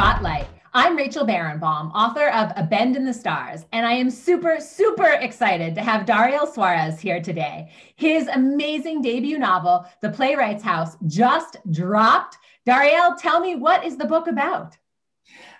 Spotlight. I'm Rachel Barenbaum, author of A Bend in the Stars, and I am super, super excited to have Dariel Suarez here today. His amazing debut novel, The Playwright's House, just dropped. Dariel, tell me what is the book about?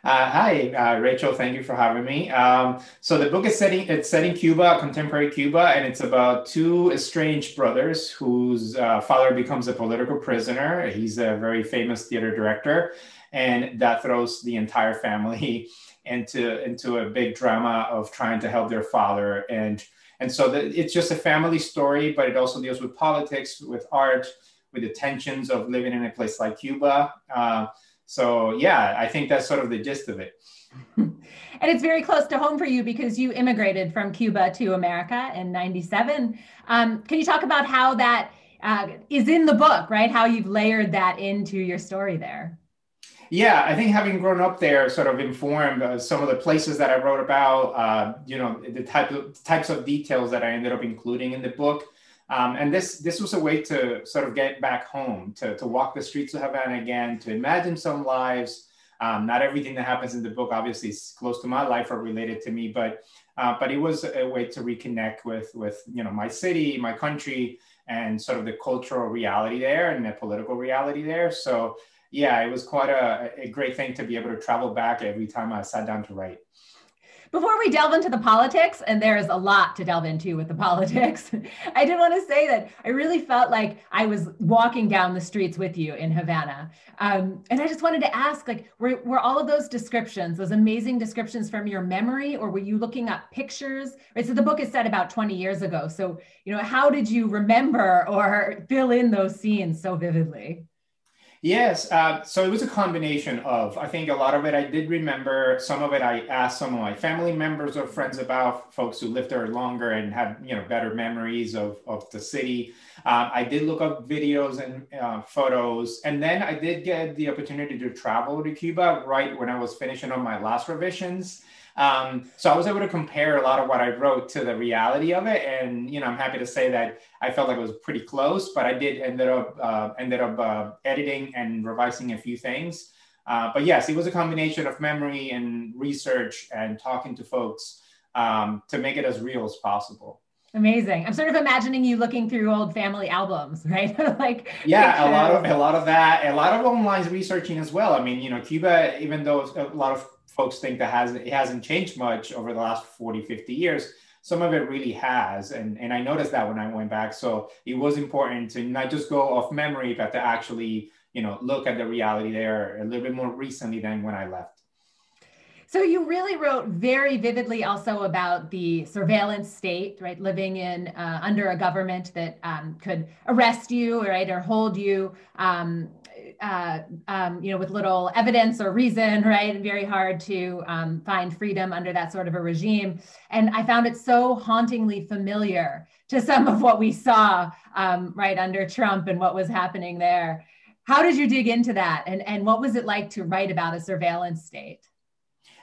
Uh, hi, uh, Rachel. Thank you for having me. Um, so the book is setting it's set in Cuba, contemporary Cuba, and it's about two estranged brothers whose uh, father becomes a political prisoner. He's a very famous theater director, and that throws the entire family into into a big drama of trying to help their father. And and so the, it's just a family story, but it also deals with politics, with art, with the tensions of living in a place like Cuba. So yeah, I think that's sort of the gist of it. and it's very close to home for you because you immigrated from Cuba to America in 97. Um, can you talk about how that uh, is in the book, right? How you've layered that into your story there? Yeah, I think having grown up there sort of informed uh, some of the places that I wrote about, uh, you know, the type of types of details that I ended up including in the book. Um, and this this was a way to sort of get back home, to, to walk the streets of Havana again, to imagine some lives. Um, not everything that happens in the book obviously is close to my life or related to me, but uh, but it was a way to reconnect with with you know my city, my country, and sort of the cultural reality there and the political reality there. So yeah, it was quite a, a great thing to be able to travel back every time I sat down to write. Before we delve into the politics, and there is a lot to delve into with the politics, I did want to say that I really felt like I was walking down the streets with you in Havana. Um, and I just wanted to ask, like, were, were all of those descriptions, those amazing descriptions from your memory, or were you looking at pictures? Right. So the book is set about 20 years ago. So, you know, how did you remember or fill in those scenes so vividly? Yes. Uh, so it was a combination of, I think a lot of it I did remember. Some of it I asked some of my family members or friends about, folks who lived there longer and had, you know, better memories of, of the city. Uh, I did look up videos and uh, photos. And then I did get the opportunity to travel to Cuba right when I was finishing up my last revisions. Um, so I was able to compare a lot of what I wrote to the reality of it, and you know, I'm happy to say that I felt like it was pretty close, but I did ended up uh, ended up uh, editing and revising a few things. Uh, but yes, it was a combination of memory and research and talking to folks um, to make it as real as possible. Amazing. I'm sort of imagining you looking through old family albums, right? like yeah, pictures. a lot of a lot of that, a lot of online researching as well. I mean, you know, Cuba, even though a lot of folks think that hasn't it hasn't changed much over the last 40 50 years. Some of it really has and, and i noticed that when i went back. So it was important to not just go off memory but to actually you know look at the reality there a little bit more recently than when i left. So you really wrote very vividly also about the surveillance state, right? Living in uh, under a government that um, could arrest you, right, or hold you, um, uh, um, you know, with little evidence or reason, right? And very hard to um, find freedom under that sort of a regime. And I found it so hauntingly familiar to some of what we saw, um, right, under Trump and what was happening there. How did you dig into that? And, and what was it like to write about a surveillance state?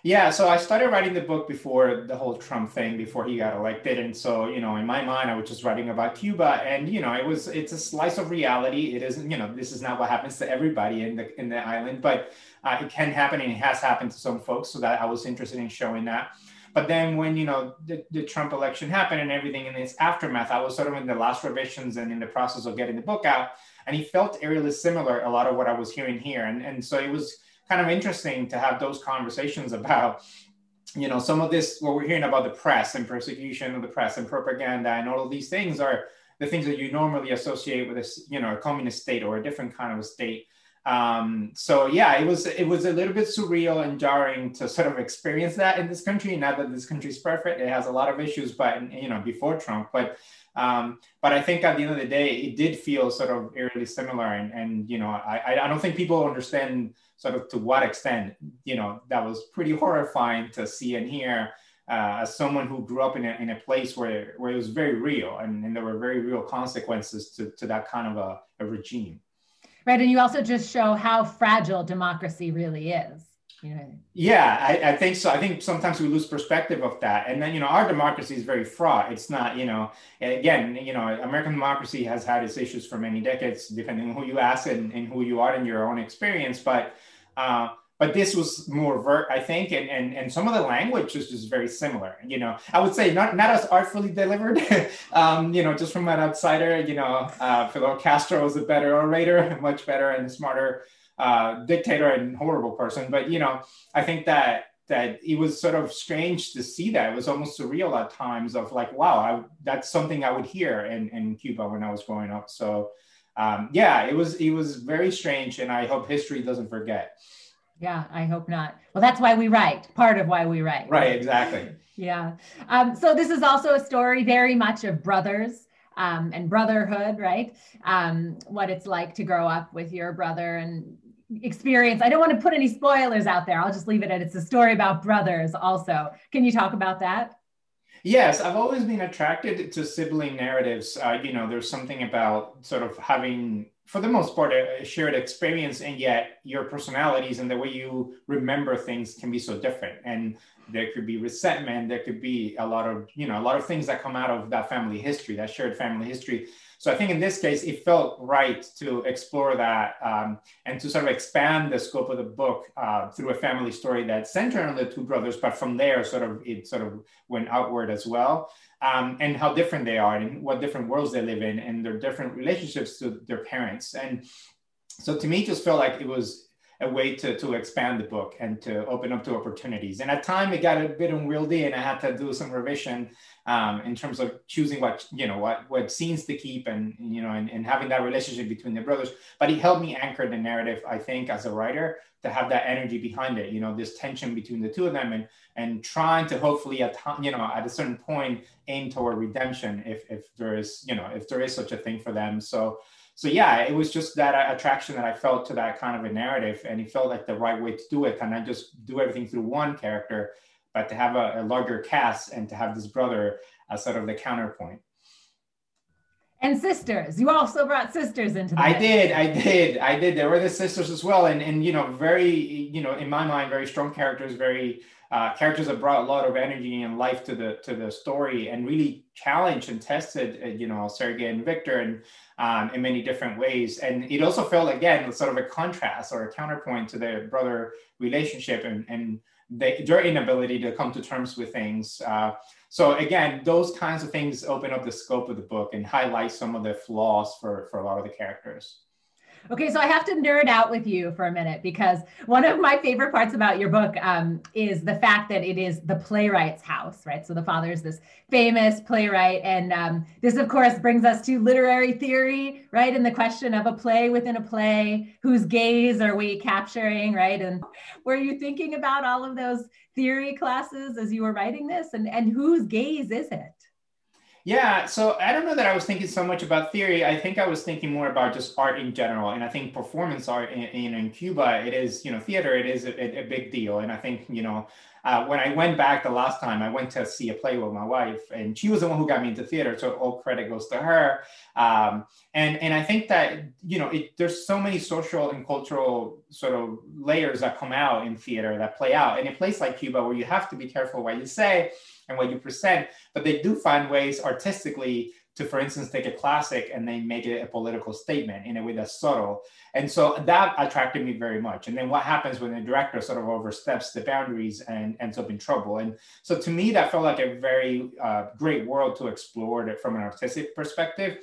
Yeah, so I started writing the book before the whole Trump thing, before he got elected, and so you know, in my mind, I was just writing about Cuba, and you know, it was it's a slice of reality. It isn't, you know, this is not what happens to everybody in the in the island, but uh, it can happen, and it has happened to some folks. So that I was interested in showing that. But then when you know the, the Trump election happened and everything in its aftermath, I was sort of in the last revisions and in the process of getting the book out, and he felt eerily similar a lot of what I was hearing here, and and so it was kind of interesting to have those conversations about you know some of this what we're hearing about the press and persecution of the press and propaganda and all of these things are the things that you normally associate with a you know a communist state or a different kind of a state. Um, so yeah it was it was a little bit surreal and jarring to sort of experience that in this country. Not that this country is perfect it has a lot of issues but you know before trump but um, but I think at the end of the day, it did feel sort of eerily similar. And, and you know, I, I don't think people understand sort of to what extent, you know, that was pretty horrifying to see and hear uh, as someone who grew up in a, in a place where, where it was very real and, and there were very real consequences to, to that kind of a, a regime. Right. And you also just show how fragile democracy really is. Yeah, I, I, think so. I think sometimes we lose perspective of that. And then, you know, our democracy is very fraught. It's not, you know, again, you know, American democracy has had its issues for many decades, depending on who you ask and, and who you are in your own experience. But uh, but this was more vert, I think, and, and and some of the language is just very similar. You know, I would say not not as artfully delivered. um, you know, just from an outsider, you know, uh, Fidel Castro was a better orator, much better and smarter uh, dictator and horrible person. But you know, I think that that it was sort of strange to see that. It was almost surreal at times of like, wow, I, that's something I would hear in, in Cuba when I was growing up. So um, yeah, it was it was very strange, and I hope history doesn't forget. Yeah, I hope not. Well, that's why we write. Part of why we write. Right, exactly. Yeah. Um, so this is also a story very much of brothers um, and brotherhood, right? Um, what it's like to grow up with your brother and experience. I don't want to put any spoilers out there. I'll just leave it at it's a story about brothers also. Can you talk about that? Yes, I've always been attracted to sibling narratives. Uh, you know, there's something about sort of having for the most part, a shared experience, and yet your personalities and the way you remember things can be so different. And there could be resentment, there could be a lot of, you know, a lot of things that come out of that family history, that shared family history. So I think in this case, it felt right to explore that um, and to sort of expand the scope of the book uh, through a family story that centered on the two brothers, but from there, sort of it sort of went outward as well um, and how different they are and what different worlds they live in and their different relationships to their parents. And so to me, it just felt like it was a way to, to expand the book and to open up to opportunities. And at time it got a bit unwieldy and I had to do some revision um, in terms of choosing what, you know, what, what scenes to keep and, you know, and, and having that relationship between the brothers. But he helped me anchor the narrative, I think, as a writer to have that energy behind it, you know, this tension between the two of them and, and trying to hopefully at, you know, at a certain point aim toward redemption if, if there is, you know, if there is such a thing for them. So, so yeah, it was just that uh, attraction that I felt to that kind of a narrative, and it felt like the right way to do it. And I just do everything through one character, but to have a, a larger cast and to have this brother as sort of the counterpoint. And sisters, you also brought sisters into that. I did, I did, I did. There were the sisters as well, and and you know, very, you know, in my mind, very strong characters, very uh, characters that brought a lot of energy and life to the to the story and really challenged and tested uh, you know Sergey and Victor and um, in many different ways. And it also felt again sort of a contrast or a counterpoint to their brother relationship and and they, their inability to come to terms with things. Uh, so again those kinds of things open up the scope of the book and highlight some of the flaws for for a lot of the characters Okay, so I have to nerd out with you for a minute because one of my favorite parts about your book um, is the fact that it is the playwright's house, right? So the father is this famous playwright. And um, this, of course, brings us to literary theory, right? And the question of a play within a play whose gaze are we capturing, right? And were you thinking about all of those theory classes as you were writing this? And, and whose gaze is it? Yeah, so I don't know that I was thinking so much about theory. I think I was thinking more about just art in general, and I think performance art in, in, Cuba, it is you know theater, it is a, a big deal, and I think you know uh, when I went back the last time, I went to see a play with my wife, and she was the one who got me into theater, so all credit goes to her. Um, and and I think that you know it, there's so many social and cultural sort of layers that come out in theater that play out in a place like Cuba, where you have to be careful what you say and what you present, but they do find ways artistically to, for instance, take a classic and then make it a political statement in a way that's subtle. And so that attracted me very much. And then what happens when the director sort of oversteps the boundaries and ends up in trouble? And so to me, that felt like a very uh, great world to explore from an artistic perspective.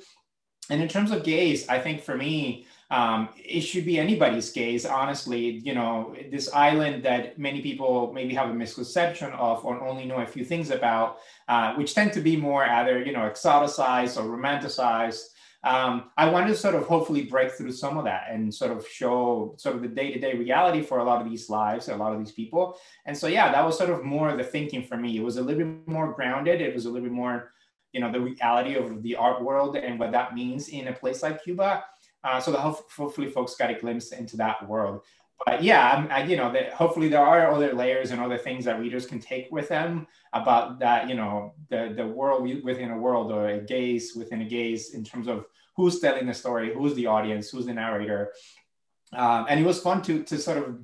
And in terms of gaze, I think for me, um, it should be anybody's gaze, honestly. You know, this island that many people maybe have a misconception of or only know a few things about, uh, which tend to be more either, you know, exoticized or romanticized. Um, I wanted to sort of hopefully break through some of that and sort of show sort of the day-to-day reality for a lot of these lives, a lot of these people. And so, yeah, that was sort of more the thinking for me. It was a little bit more grounded. It was a little bit more, you know, the reality of the art world and what that means in a place like Cuba. Uh, so that hopefully folks got a glimpse into that world. But yeah, I, you know, that hopefully there are other layers and other things that readers can take with them about that, you know, the, the world within a world or a gaze within a gaze in terms of who's telling the story, who's the audience, who's the narrator. Um, and it was fun to, to sort of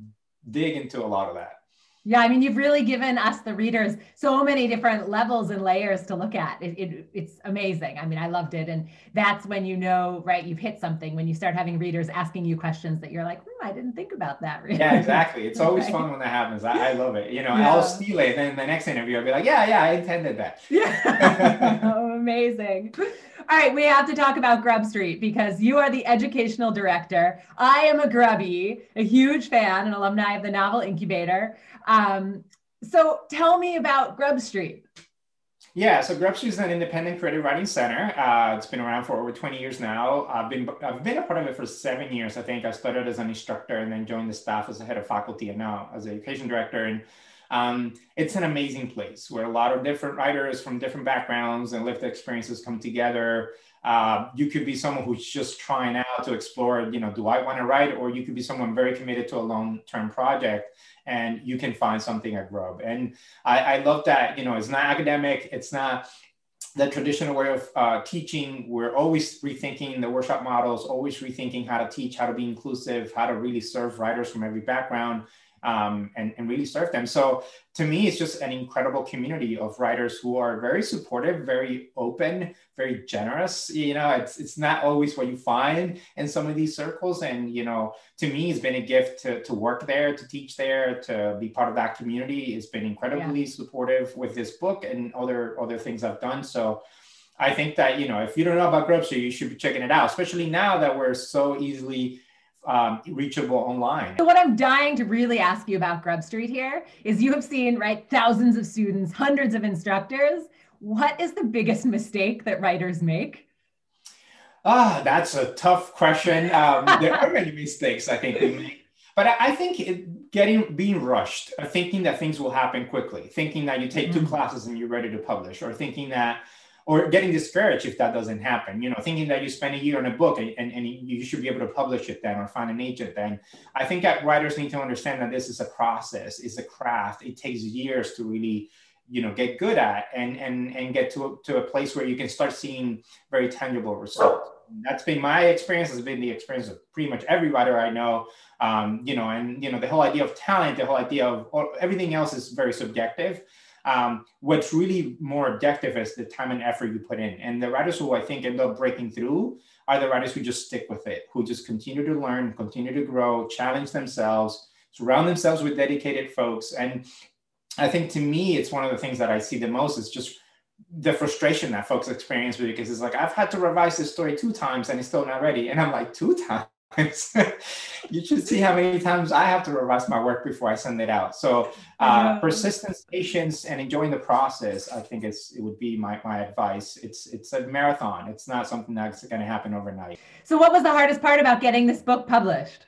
dig into a lot of that. Yeah, I mean, you've really given us, the readers, so many different levels and layers to look at. It, it, it's amazing. I mean, I loved it. And that's when you know, right, you've hit something when you start having readers asking you questions that you're like, hmm, I didn't think about that. Really. Yeah, exactly. It's always right. fun when that happens. I, I love it. You know, yeah. I'll steal it. Then the next interview, I'll be like, yeah, yeah, I intended that. Yeah. oh, amazing. All right, we have to talk about Grub Street because you are the educational director. I am a grubby, a huge fan and alumni of the Novel Incubator. Um, so tell me about Grub Street. Yeah, so Grub Street is an independent creative writing center. Uh, it's been around for over 20 years now. I've been I've been a part of it for seven years. I think I started as an instructor and then joined the staff as a head of faculty and now as an education director. And um, it's an amazing place where a lot of different writers from different backgrounds and lived experiences come together. Uh, you could be someone who's just trying out to explore, you know, do I want to write? Or you could be someone very committed to a long-term project and you can find something at Grub. And I, I love that, you know, it's not academic, it's not the traditional way of uh, teaching. We're always rethinking the workshop models, always rethinking how to teach, how to be inclusive, how to really serve writers from every background um, and, and really serve them. So to me, it's just an incredible community of writers who are very supportive, very open, very generous. You know, it's it's not always what you find in some of these circles. And you know, to me, it's been a gift to, to work there, to teach there, to be part of that community. It's been incredibly yeah. supportive with this book and other other things I've done. So I think that you know, if you don't know about Grub Street, you should be checking it out, especially now that we're so easily um, reachable online. So what I'm dying to really ask you about Grub Street here is you have seen, right, thousands of students, hundreds of instructors. What is the biggest mistake that writers make? Ah, that's a tough question. Um, there are many mistakes I think we make. But I think it, getting being rushed, uh, thinking that things will happen quickly, thinking that you take two mm-hmm. classes and you're ready to publish, or thinking that or getting discouraged if that doesn't happen you know thinking that you spend a year on a book and, and, and, you should be able to publish it then or find an agent then. I think that writers need to understand that this is a process it's a craft it takes years to really you know get good at and and and get to a, to a place where you can start seeing very tangible results. That's been my experience has been the experience of pretty much every writer i know um, you know and you know the whole idea of talent the whole idea of everything else is very subjective um, what's really more objective is the time and effort you put in. And the writers who I think end up breaking through are the writers who just stick with it, who just continue to learn, continue to grow, challenge themselves, surround themselves with dedicated folks. And I think to me, it's one of the things that I see the most is just the frustration that folks experience with it because it's like I've had to revise this story two times and it's still not ready. And I'm like, two times? you should see how many times I have to revise my work before I send it out. So uh, persistence, patience, and enjoying the process. I think it's it would be my, my advice. It's it's a marathon. It's not something that's going to happen overnight. So what was the hardest part about getting this book published?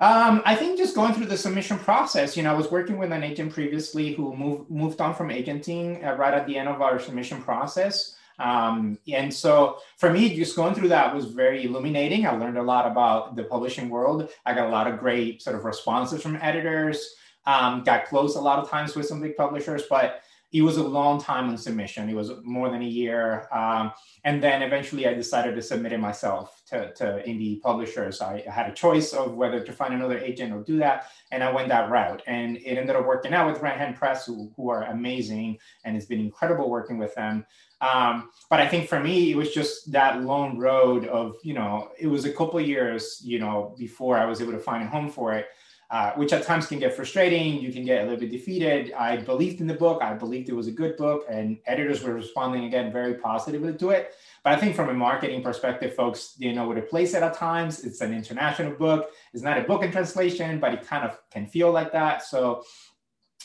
Um, I think just going through the submission process. You know, I was working with an agent previously who moved moved on from agenting uh, right at the end of our submission process. Um, and so for me, just going through that was very illuminating. I learned a lot about the publishing world. I got a lot of great sort of responses from editors. Um, got close a lot of times with some big publishers, but it was a long time on submission. It was more than a year. Um, and then eventually I decided to submit it myself to, to indie publishers. I had a choice of whether to find another agent or do that. And I went that route. And it ended up working out with Red Hen Press, who, who are amazing. And it's been incredible working with them. Um, but I think for me, it was just that long road of, you know, it was a couple years, you know, before I was able to find a home for it, uh, which at times can get frustrating. You can get a little bit defeated. I believed in the book. I believed it was a good book, and editors were responding again very positively to it. But I think from a marketing perspective, folks didn't know where to place it at times. It's an international book. It's not a book in translation, but it kind of can feel like that. So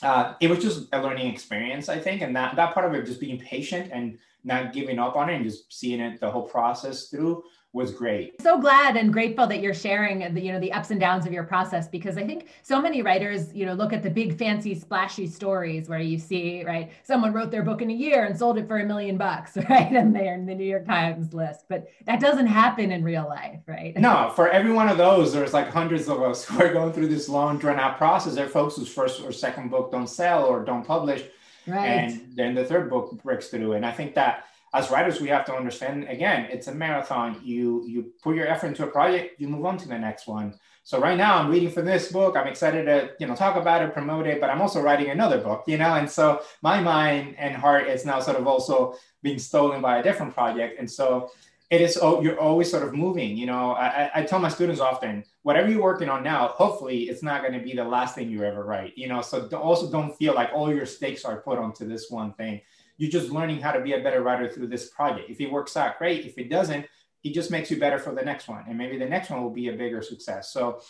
uh, it was just a learning experience, I think, and that that part of it, just being patient and not giving up on it and just seeing it the whole process through was great. So glad and grateful that you're sharing the you know the ups and downs of your process because I think so many writers you know look at the big fancy splashy stories where you see right someone wrote their book in a year and sold it for a million bucks right and they're in the New York Times list but that doesn't happen in real life right? No for every one of those there's like hundreds of us who are going through this long drawn out process. There are folks whose first or second book don't sell or don't publish. Right. And then the third book breaks through. And I think that as writers we have to understand again it's a marathon you you put your effort into a project you move on to the next one So right now I'm reading for this book. I'm excited to, you know, talk about it, promote it, but I'm also writing another book, you know, and so my mind and heart is now sort of also being stolen by a different project. And so it is, oh, you're always sort of moving, you know, I, I tell my students often, whatever you're working on now, hopefully it's not going to be the last thing you ever write, you know, so also don't feel like all your stakes are put onto this one thing. You're just learning how to be a better writer through this project. If it works out, great. If it doesn't, it just makes you better for the next one and maybe the next one will be a bigger success. So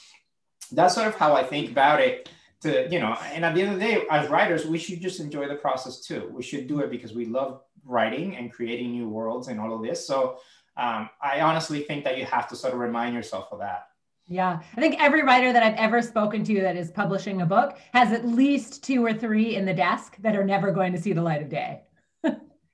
that's sort of how i think about it to you know and at the end of the day as writers we should just enjoy the process too. We should do it because we love writing and creating new worlds and all of this. So um, i honestly think that you have to sort of remind yourself of that. Yeah, I think every writer that I've ever spoken to that is publishing a book has at least two or three in the desk that are never going to see the light of day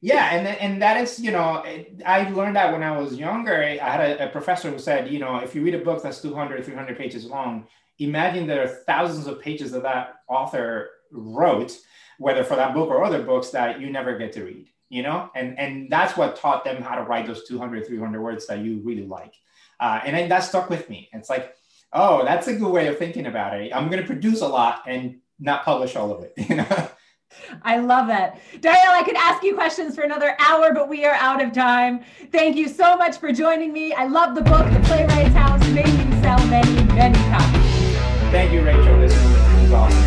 yeah and and that is you know i learned that when i was younger i had a, a, professor who said you know if you read a book that's 200 300 pages long imagine there are thousands of pages that that author wrote whether for that book or other books that you never get to read you know? And and that's what taught them how to write those 200 300 words that you really like. Uh, and then that stuck with me. It's like oh that's a good way of thinking about it. I'm going to produce a lot and not publish all of it you know I love it. Dariel, I could ask you questions for another hour, but we are out of time. Thank you so much for joining me. I love the book, The Playwright's House, Making Sell Many, Many Copies. Thank you, Rachel. This was awesome.